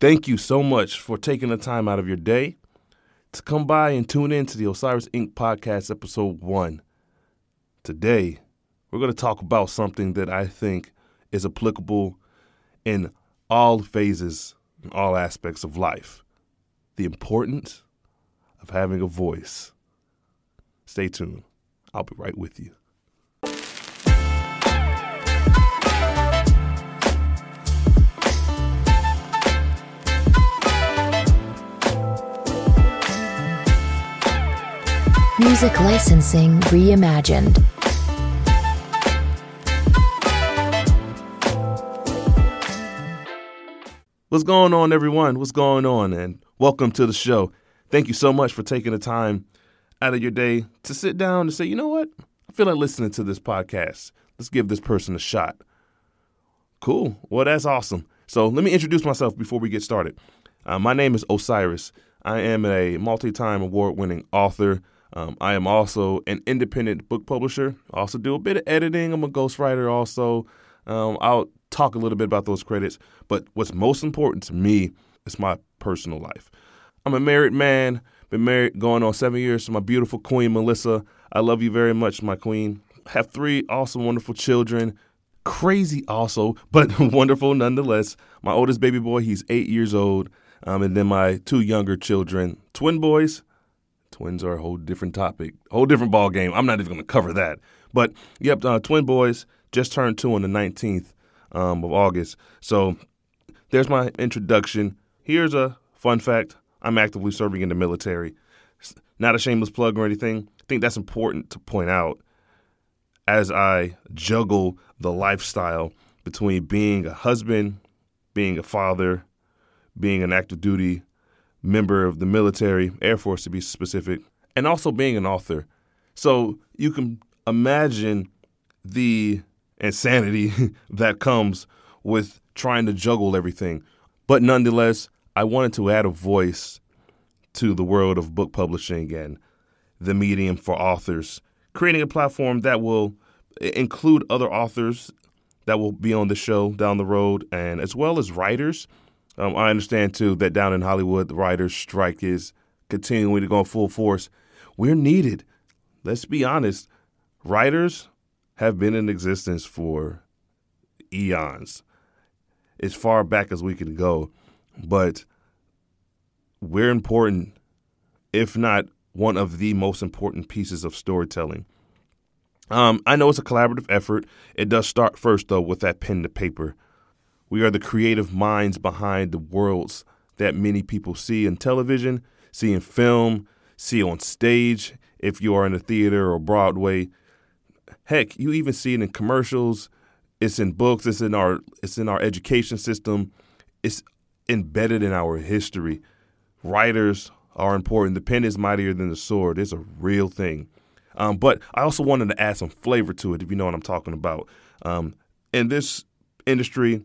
Thank you so much for taking the time out of your day to come by and tune in to the O'Cyrus Ink podcast, episode one. Today, we're going to talk about something that I think is applicable in all phases and all aspects of life the importance of having a voice. Stay tuned. I'll be right with you. Music licensing reimagined. What's going on, everyone? What's going on? And welcome to the show. Thank you so much for taking the time out of your day to sit down and say, you know what? I feel like listening to this podcast. Let's give this person a shot. Cool. Well, that's awesome. So let me introduce myself before we get started. Uh, my name is O'Cyrus. I am a multi time award winning author um, I am also an independent book publisher. Also do a bit of editing. I'm a ghostwriter also. Um, I'll talk a little bit about those credits. But what's most important to me is my personal life. I'm a married man, been married going on seven years to my beautiful queen, Melissa. I love you very much, my queen. Have three awesome, wonderful children. Crazy also, but wonderful nonetheless. My oldest baby boy, he's eight years old. Um, and then my two younger children, twin boys, Twins are a whole different topic, whole different ball game. I'm not even going to cover that. But yep, uh, twin boys just turned two on the 19th um, of August. So there's my introduction. Here's a fun fact: I'm actively serving in the military. Not a shameless plug or anything. I think that's important to point out as I juggle the lifestyle between being a husband, being a father, being an active duty member of the military, Air Force to be specific, and also being an author. So you can imagine the insanity that comes with trying to juggle everything. But nonetheless, I wanted to add a voice to the world of book publishing and the medium for authors, creating a platform that will include other authors that will be on the show down the road, and as well as writers um, I understand too that down in Hollywood, the writers' strike is continuing to go full force. We're needed. Let's be honest. Writers have been in existence for eons, as far back as we can go. But we're important, if not one of the most important pieces of storytelling. Um, I know it's a collaborative effort. It does start first, though, with that pen to paper. We are the creative minds behind the worlds that many people see in television, see in film, see on stage if you are in a theater or Broadway. Heck, you even see it in commercials. It's in books. It's in our it's in our education system. It's embedded in our history. Writers are important. The pen is mightier than the sword. It's a real thing. Um, but I also wanted to add some flavor to it, if you know what I'm talking about. Um, in this industry,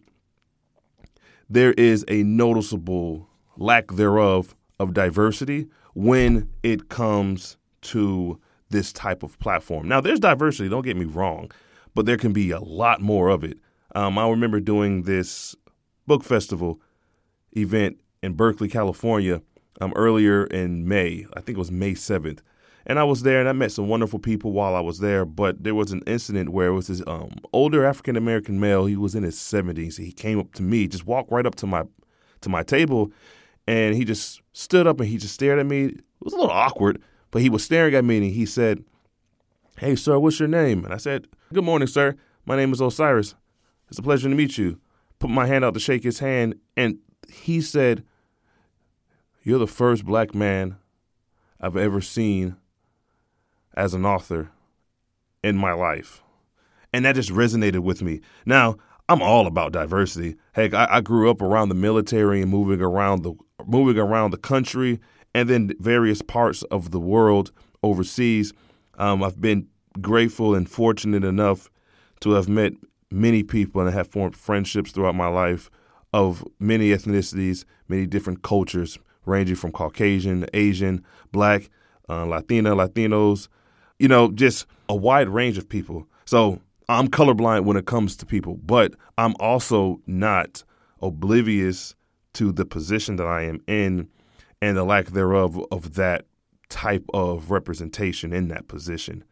there is a noticeable lack thereof of diversity when it comes to this type of platform. Now, there's diversity, don't get me wrong, but there can be a lot more of it. Um, I remember doing this book festival event in Berkeley, California, um, earlier in May. I think it was May 7th. And I was there and I met some wonderful people while I was there. But there was an incident where it was this um, older African American male. He was in his 70s. He came up to me, just walked right up to my to my table, and he just stood up and he just stared at me. It was a little awkward, but he was staring at me and he said, Hey, sir, what's your name? And I said, Good morning, sir. My name is O'Cyrus. It's a pleasure to meet you. Put my hand out to shake his hand, and he said, You're the first black man I've ever seen as an author in my life. And that just resonated with me. Now, I'm all about diversity. Heck, I, I, grew up around the military and moving around the moving around the country and then various parts of the world overseas. Um, I've been grateful and fortunate enough to have met many people and have formed friendships throughout my life of many ethnicities, many different cultures, ranging from Caucasian, Asian, Black, uh, Latina, Latinos, you know, just a wide range of people. So I'm colorblind when it comes to people, but I'm also not oblivious to the position that I am in and the lack thereof of that type of representation in that position.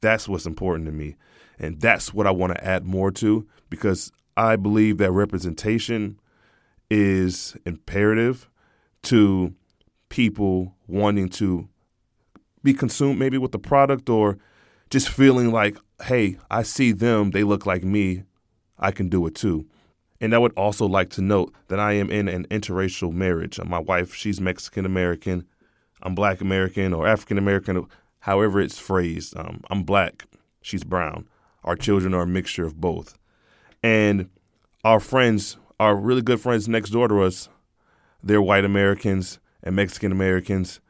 That's what's important to me. And that's what I want to add more to because I believe that representation is imperative to people wanting to be consumed maybe with the product or just feeling like, hey, I see them, they look like me, I can do it too. And I would also like to note that I am in an interracial marriage. My wife, she's Mexican American. I'm Black American or African American, however it's phrased. Um, I'm black, she's brown. Our children are a mixture of both. And our friends, our really good friends next door to us, they're white Americans and Mexican Americans.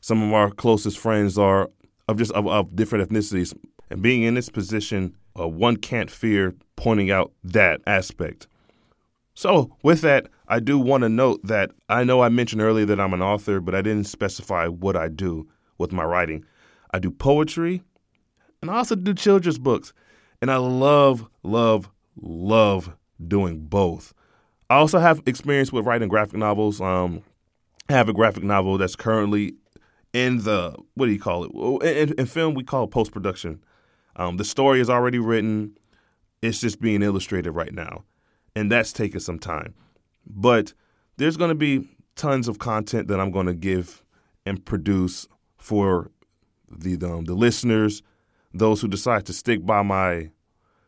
Some of our closest friends are of just of, of different ethnicities. And being in this position, uh, one can't fear pointing out that aspect. So, with that, I do want to note that I know I mentioned earlier that I'm an author, but I didn't specify what I do with my writing. I do poetry, and I also do children's books. And I love, love, love doing both. I also have experience with writing graphic novels. Um, I have a graphic novel that's currently in the what do you call it? In, in film, we call it post production. Um, the story is already written; it's just being illustrated right now and that's taken some time. But there's going to be tons of content that I'm going to give and produce for the um, the listeners, those who decide to stick by my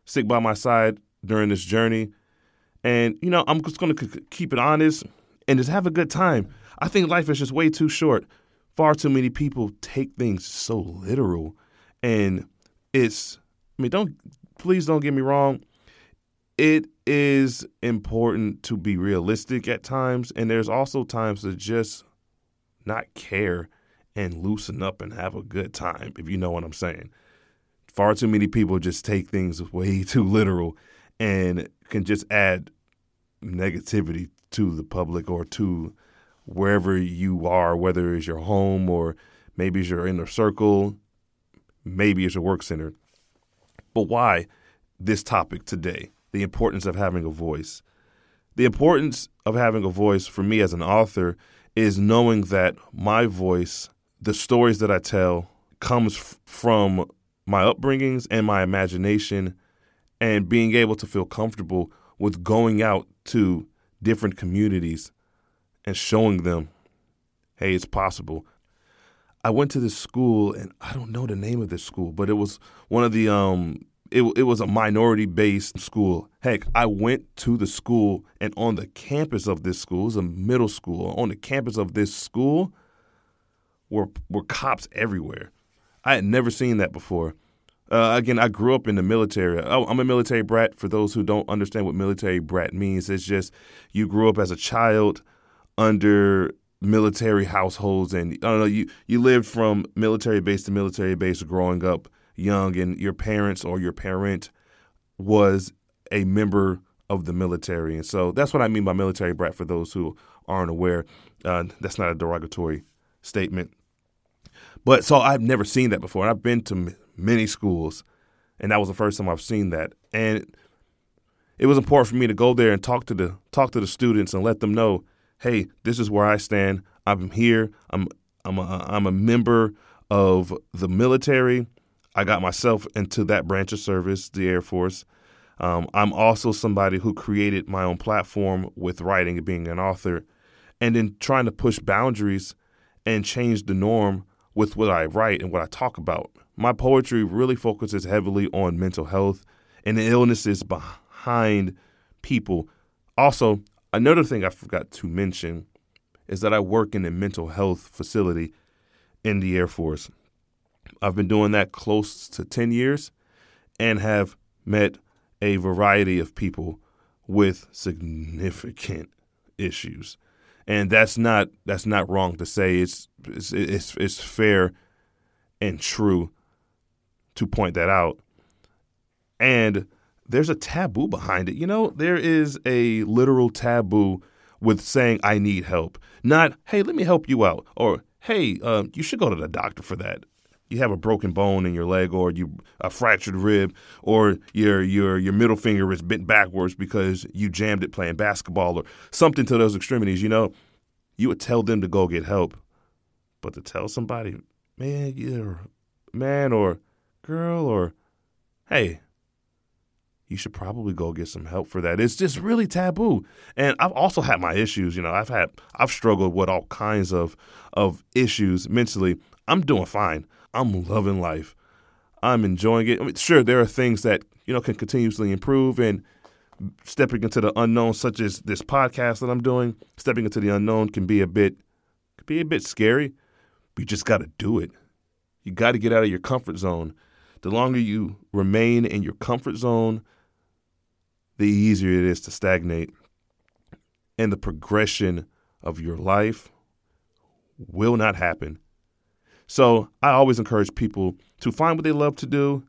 stick by my side during this journey. And you know, I'm just going to keep it honest and just have a good time. I think life is just way too short. Far too many people take things so literal, and it's. I mean, don't please don't get me wrong it is important to be realistic at times, and there's also times to just not care and loosen up and have a good time, if you know what I'm saying. Far too many people just take things way too literal and can just add negativity to the public or to wherever you are, whether it's your home or maybe it's your inner circle, maybe it's your work center. But why this topic today? the importance of having a voice. The importance of having a voice for me as an author is knowing that my voice, the stories that I tell, comes f- from my upbringings and my imagination, and being able to feel comfortable with going out to different communities and showing them, hey, it's possible. I went to this school, and I don't know the name of this school, but it was one of the um, it, it was a minority based school. Heck, I went to the school and on the campus of this school, it was a middle school, on the campus of this school were were cops everywhere. I had never seen that before. Uh, again, I grew up in the military. I'm a military brat. For those who don't understand what military brat means, it's just you grew up as a child under military households, and I don't know you you lived from military base to military base growing up young and your parents or your parent was a member of the military. And so that's what I mean by military brat for those who aren't aware. Uh, that's not a derogatory statement. But so I've never seen that before. And I've been to many schools, and that was the first time I've seen that. And it was important for me to go there and talk to the talk to the students and let them know, hey, this is where I stand. I'm here. I'm I'm a, I'm a member of the military. I got myself into that branch of service, the Air Force. Um, I'm also somebody who created my own platform with writing and being an author, and then trying to push boundaries and change the norm with what I write and what I talk about. My poetry really focuses heavily on mental health and the illnesses behind people. Also, another thing I forgot to mention is that I work in a mental health facility in the Air Force. I've been doing that close to 10 years and have met a variety of people with significant issues. And that's not that's not wrong to say. It's it's it's, it's fair and true to point that out. And there's a taboo behind it. You know, there is a literal taboo with saying I need help. Not, hey, let me help you out, or hey, uh, you should go to the doctor for that you have a broken bone in your leg or you a fractured rib or your your your middle finger is bent backwards because you jammed it playing basketball or something to those extremities, you know, you would tell them to go get help. But to tell somebody, man, you're man or girl or hey, you should probably go get some help for that. It's just really taboo. And I've also had my issues, you know. I've had I've struggled with all kinds of of issues mentally. I'm doing fine. I'm loving life. I'm enjoying it. I mean, sure, there are things that you know can continuously improve, and stepping into the unknown, such as this podcast that I'm doing, stepping into the unknown can be a bit can be a bit scary. But you just got to do it. You got to get out of your comfort zone. The longer you remain in your comfort zone, the easier it is to stagnate, and the progression of your life will not happen so I always encourage people to find what they love to do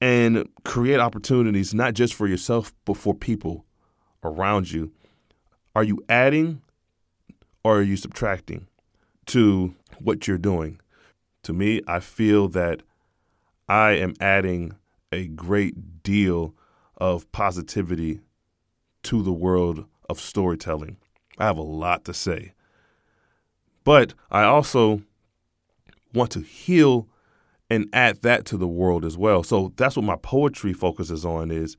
and create opportunities, not just for yourself, but for people around you. Are you adding or are you subtracting to what you're doing? To me, I feel that I am adding a great deal of positivity to the world of storytelling. I have a lot to say. But I also want to heal and add that to the world as well. So that's what my poetry focuses on is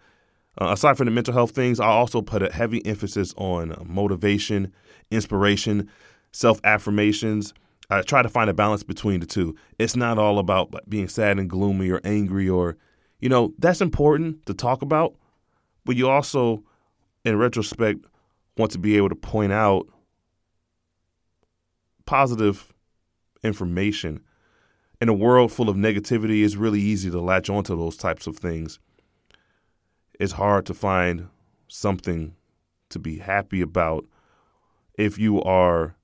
uh, aside from the mental health things, I also put a heavy emphasis on motivation, inspiration, self affirmations. I try to find a balance between the two. It's not all about being sad and gloomy or angry or, you know, that's important to talk about, but you also, in retrospect, want to be able to point out positive information. In a world full of negativity, it's really easy to latch onto those types of things. It's hard to find something to be happy about if you are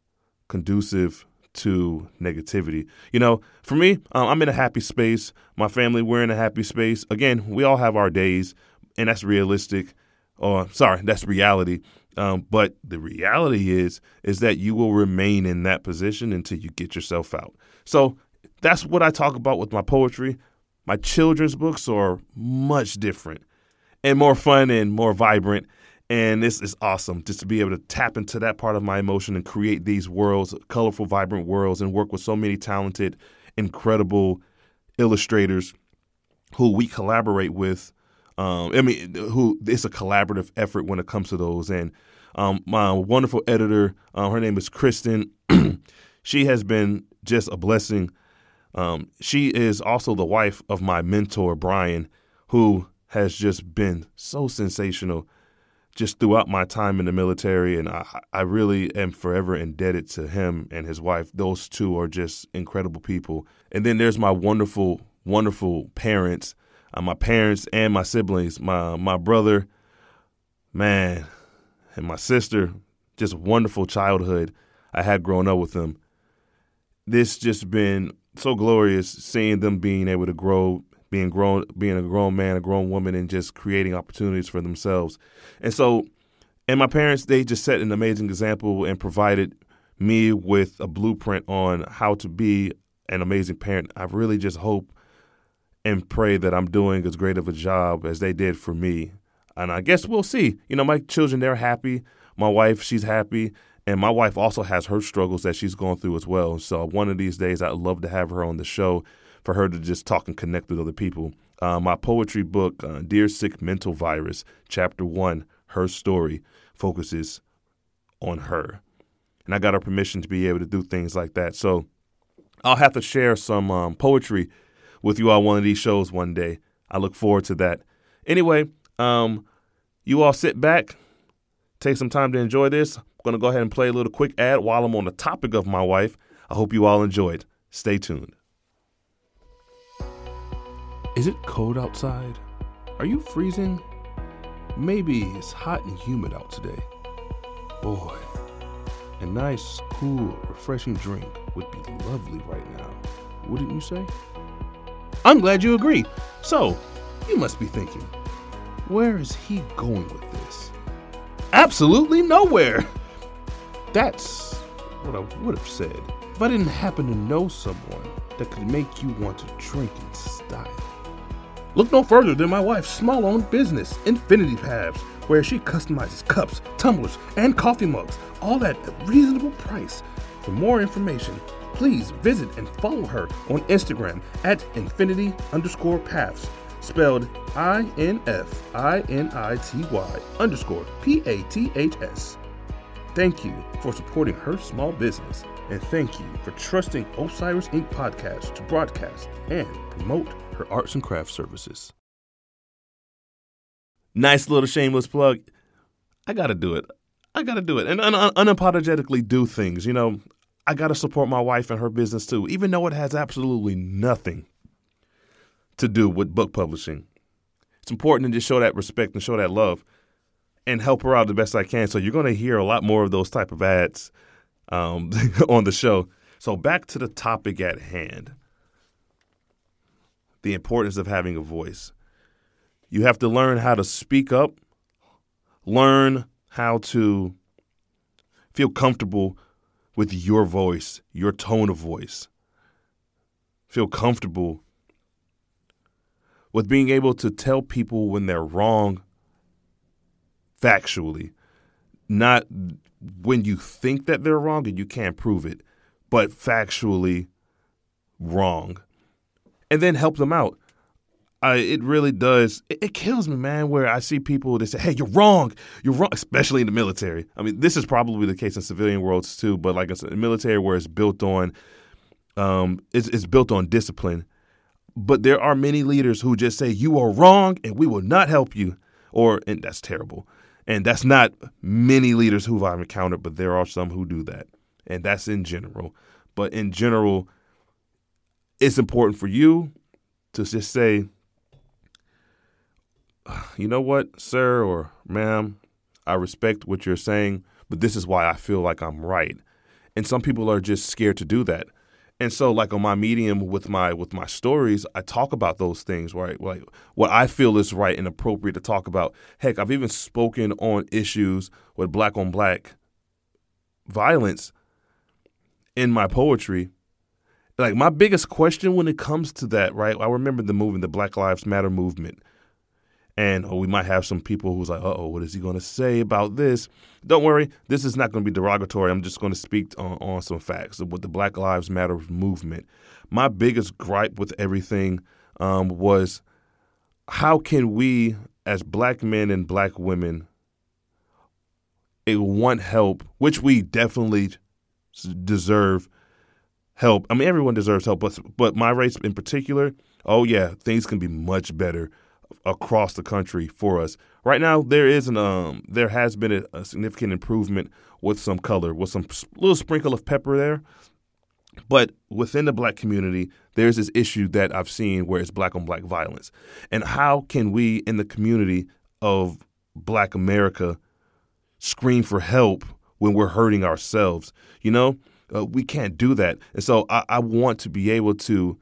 conducive to negativity. You know, for me, um, I'm in a happy space. My family, we're in a happy space. Again, we all have our days, and that's realistic. Or sorry, that's reality. Um, but the reality is is that you will remain in that position until you get yourself out. So that's what I talk about with my poetry. My children's books are much different and more fun and more vibrant. And this is awesome just to be able to tap into that part of my emotion and create these worlds, colorful, vibrant worlds, and work with so many talented, incredible illustrators who we collaborate with um, I mean, who it's a collaborative effort when it comes to those. And um, my wonderful editor, uh, her name is Kristen. she has been just a blessing. Um, she is also the wife of my mentor Brian, who has just been so sensational just throughout my time in the military, and I, I really am forever indebted to him and his wife. Those two are just incredible people. And then there's my wonderful, wonderful parents uh, my parents and my siblings, my my brother, man, and my sister. Just wonderful childhood I had growing up with them. This just been so glorious seeing them being able to grow, being grown, being a grown man, a grown woman, and just creating opportunities for themselves. And so, and my parents, they just set an amazing example and provided me with a blueprint on how to be an amazing parent. I really just hope and pray that I'm doing as great of a job as they did for me. And I guess we'll see. You know, my children, they're happy. My wife, she's happy. And my wife also has her struggles that she's going through as well. So one of these days, I'd love to have her on the show for her to just talk and connect with other people. Uh, my poetry book, uh, Dear Sick Mental Virus, Chapter 1, Her Story, focuses on her. And I got her permission to be able to do things like that. So I'll have to share some um, poetry with you on one of these shows one day. I look forward to that. Anyway, um, you all sit back, take some time to enjoy this. I'm going to go ahead and play a little quick ad while I'm on the topic of my wife. I hope you all enjoyed. Stay tuned. Is it cold outside? Are you freezing? Maybe it's hot and humid out today. Boy, a nice, cool, refreshing drink would be lovely right now, wouldn't you say? I'm glad you agree. So, you must be thinking, where is he going with this? Absolutely nowhere. That's what I would have said if I didn't happen to know someone that could make you want to drink in style. Look no further than my wife's small owned business, Infinity Paths, where she customizes cups, tumblers, and coffee mugs, all at a reasonable price. For more information, please visit and follow her on Instagram at infinity underscore paths, spelled I N F I N I T Y underscore P A T H S. Thank you for supporting her small business, and thank you for trusting O'Cyrus Ink podcast to broadcast and promote her arts and craft services. Nice little shameless plug. I gotta do it. I gotta do it and un- un- unapologetically do things. You know, I gotta support my wife and her business too, even though it has absolutely nothing to do with book publishing. It's important to just show that respect and show that love and help her out the best I can. So you're going to hear a lot more of those type of ads um, on the show. So back to the topic at hand: the importance of having a voice. You have to learn how to speak up, learn how to feel comfortable with your voice, your tone of voice. Feel comfortable with being able to tell people when they're wrong factually, not when you think that they're wrong and you can't prove it, but factually wrong. And then help them out. Uh, it really does. It, it, kills me, man, where I see people that say, hey, you're wrong. You're wrong, especially in the military. I mean, this is probably the case in civilian worlds too, but like I said, the military where it's built on, um, it's, it's built on discipline. But there are many leaders who just say, you are wrong and we will not help you. Or, and that's terrible. And that's not many leaders who I've encountered, but there are some who do that. And that's in general. But in general, it's important for you to just say, you know what, sir or ma'am, I respect what you're saying, but this is why I feel like I'm right. And some people are just scared to do that. And so, like on my medium with my with my stories, I talk about those things, right? Like what I feel is right and appropriate to talk about. Heck, I've even spoken on issues with black on black violence in my poetry. Like my biggest question when it comes to that, right? I remember the movement, the Black Lives Matter movement. And oh, we might have some people who's like, oh, what is he going to say about this? Don't worry, this is not going to be derogatory. I'm just going to speak on, on some facts with the Black Lives Matter movement. My biggest gripe with everything um, was how can we, as black men and black women, it want help, which we definitely deserve help. I mean, everyone deserves help, but but my race in particular, oh yeah, things can be much better across the country for us. Right now, there is an um, there has been a, a significant improvement with some color, with some little sprinkle of pepper there. But within the black community, there's this issue that I've seen where it's black on black violence. And how can we in the community of black America scream for help when we're hurting ourselves? You know, uh, we can't do that. And so I, I want to be able to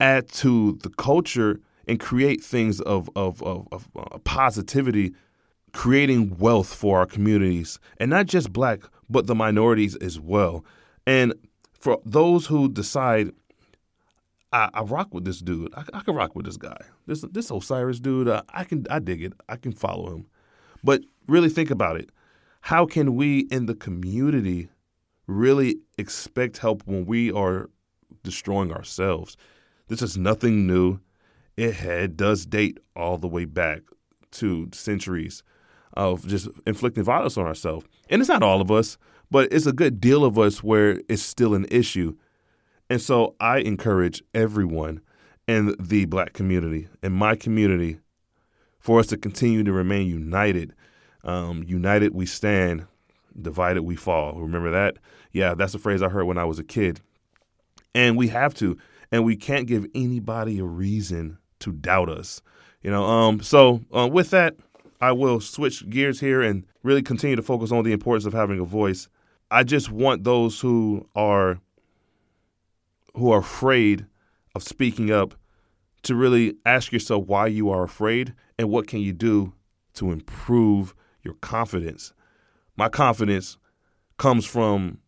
add to the culture and create things of, of, of, of uh, positivity, creating wealth for our communities, and not just black, but the minorities as well. And for those who decide, I, I rock with this dude, I, I, can rock with this guy, this this O'Cyrus dude, uh, I can I dig it, I can follow him. But really think about it. How can we in the community really expect help when we are destroying ourselves? This is nothing new it had, does date all the way back to centuries of just inflicting violence on ourselves. And it's not all of us, but it's a good deal of us where it's still an issue. And so I encourage everyone in the black community, in my community, for us to continue to remain united. Um, united we stand, divided we fall. Remember that? Yeah, that's a phrase I heard when I was a kid. And we have to. And we can't give anybody a reason to doubt us. You know, um, so uh, with that, I will switch gears here and really continue to focus on the importance of having a voice. I just want those who are who are afraid of speaking up to really ask yourself why you are afraid and what can you do to improve your confidence. My confidence comes from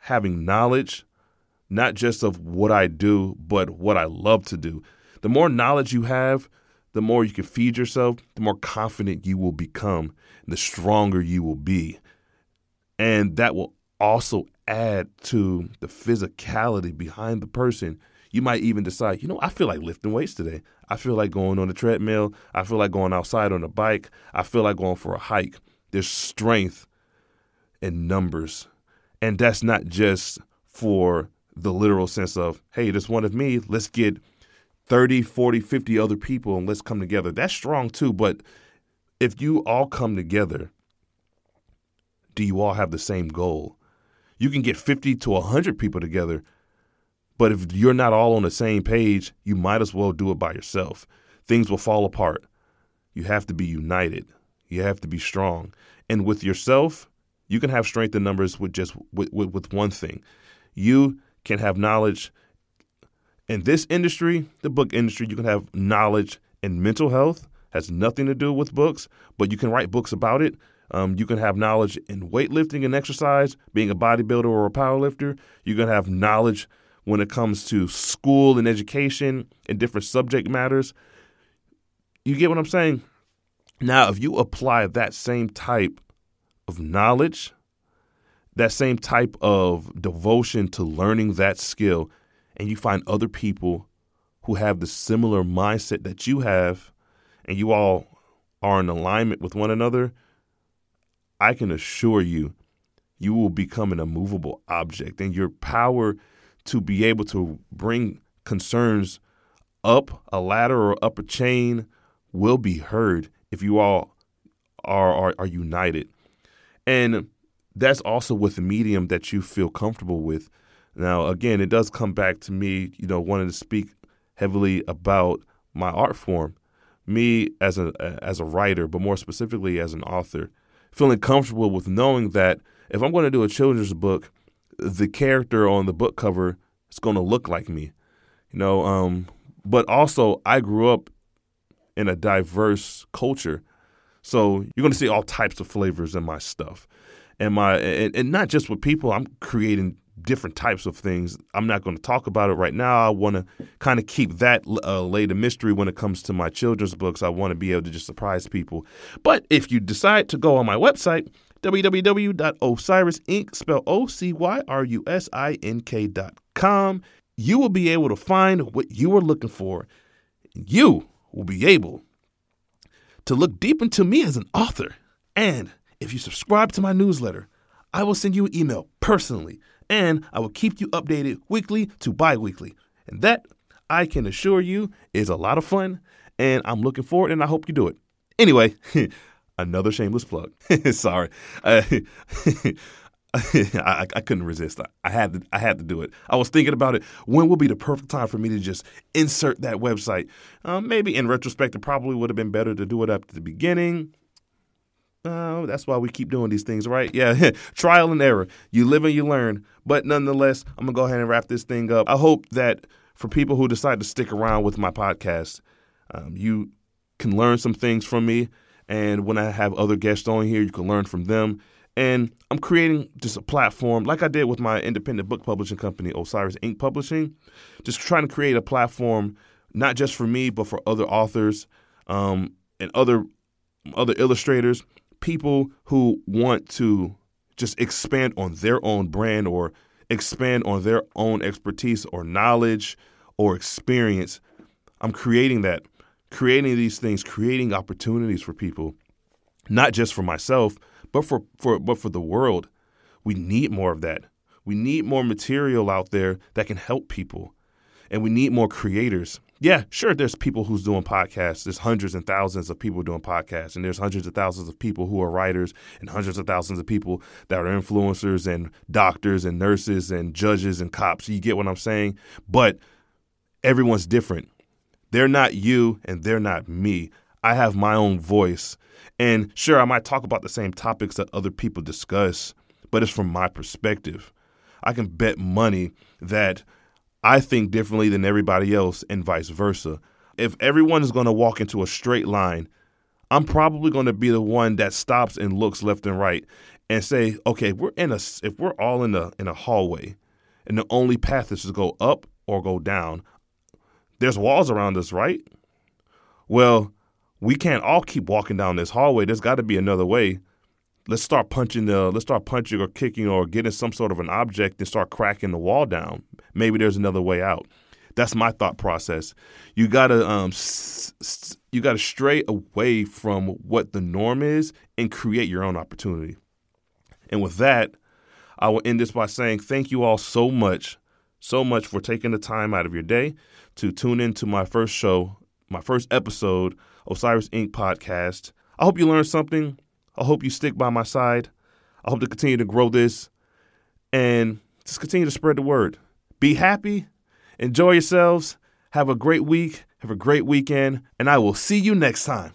having knowledge, not just of what I do, but what I love to do. The more knowledge you have, the more you can feed yourself, the more confident you will become, the stronger you will be. And that will also add to the physicality behind the person. You might even decide, you know, I feel like lifting weights today. I feel like going on the treadmill. I feel like going outside on a bike. I feel like going for a hike. There's strength in numbers. And that's not just for the literal sense of, hey, this one of me, let's get 30, 40, 50 other people and let's come together. That's strong too. But if you all come together, do you all have the same goal? You can get 50 to 100 people together, but if you're not all on the same page, you might as well do it by yourself. Things will fall apart. You have to be united. You have to be strong. And with yourself, you can have strength in numbers with just with, with, with one thing. You can have knowledge in this industry, the book industry, you can have knowledge in mental health, has nothing to do with books, but you can write books about it. Um, you can have knowledge in weightlifting and exercise, being a bodybuilder or a powerlifter. You can have knowledge when it comes to school and education and different subject matters. You get what I'm saying? Now, if you apply that same type of knowledge, that same type of devotion to learning that skill, and you find other people who have the similar mindset that you have, and you all are in alignment with one another, I can assure you, you will become an immovable object, and your power to be able to bring concerns up a ladder or up a chain will be heard if you all are, are, are united. And that's also with the medium that you feel comfortable with. Now, again, it does come back to me, you know, wanting to speak heavily about my art form, me as a as a writer, but more specifically as an author, feeling comfortable with knowing that if I'm going to do a children's book, the character on the book cover is going to look like me, you know. Um, but also, I grew up in a diverse culture, so you're going to see all types of flavors in my stuff, and my and, and not just with people. I'm creating different types of things. I'm not going to talk about it right now. I want to kind of keep that uh, laid a mystery when it comes to my children's books. I want to be able to just surprise people. But if you decide to go on my website, www.ocyrusink, spell O C Y R U S I N K dot com, you will be able to find what you are looking for. You will be able to look deep into me as an author. And if you subscribe to my newsletter, I will send you an email personally and I will keep you updated weekly to bi weekly. And that, I can assure you, is a lot of fun, and I'm looking forward, and I hope you do it. Anyway, another shameless plug. Sorry. Uh, I, I, couldn't resist. I, I, had to. I had to do it. I was thinking about it. When will be the perfect time for me to just insert that website? Um, maybe in retrospect, it probably would have been better to do it up at the beginning. Uh, that's why we keep doing these things, right? Yeah, trial and error. You live and you learn. But nonetheless, I'm to go ahead and wrap this thing up. I hope that for people who decide to stick around with my podcast, um, you can learn some things from me. And when I have other guests on here, you can learn from them. And I'm creating just a platform, like I did with my independent book publishing company, O'Cyrus Ink Publishing, just trying to create a platform not just for me, but for other authors um, and other other illustrators people who want to just expand on their own brand or expand on their own expertise or knowledge or experience. I'm creating that, creating these things, creating opportunities for people, not just for myself, but for, for but for the world. We need more of that. We need more material out there that can help people. And we need more creators yeah, sure, there's people who's doing podcasts. There's hundreds and thousands of people doing podcasts, and there's hundreds of thousands of people who are writers, and hundreds of thousands of people that are influencers, and doctors, and nurses, and judges, and cops. You get what I'm saying? But everyone's different. They're not you, and they're not me. I have my own voice. And sure, I might talk about the same topics that other people discuss, but it's from my perspective. I can bet money that I think differently than everybody else, and vice versa. If everyone is going to walk into a straight line, I'm probably going to be the one that stops and looks left and right. and say, okay, we're in a if we're all in a in a hallway, and the only path is to go up or go down. There's walls around us, right? Well, we can't all keep walking down this hallway. There's got to be another way. Let's start punching the let's start punching or kicking or getting some sort of an object and start cracking the wall down. Maybe there's another way out. That's my thought process. You gotta um, you gotta stray away from what the norm is and create your own opportunity. And with that, I will end this by saying thank you all so much, so much for taking the time out of your day to tune into my first show, my first episode, O'Cyrus Ink podcast. I hope you learned something. I hope you stick by my side. I hope to continue to grow this and just continue to spread the word. Be happy, enjoy yourselves, have a great week, have a great weekend, and I will see you next time.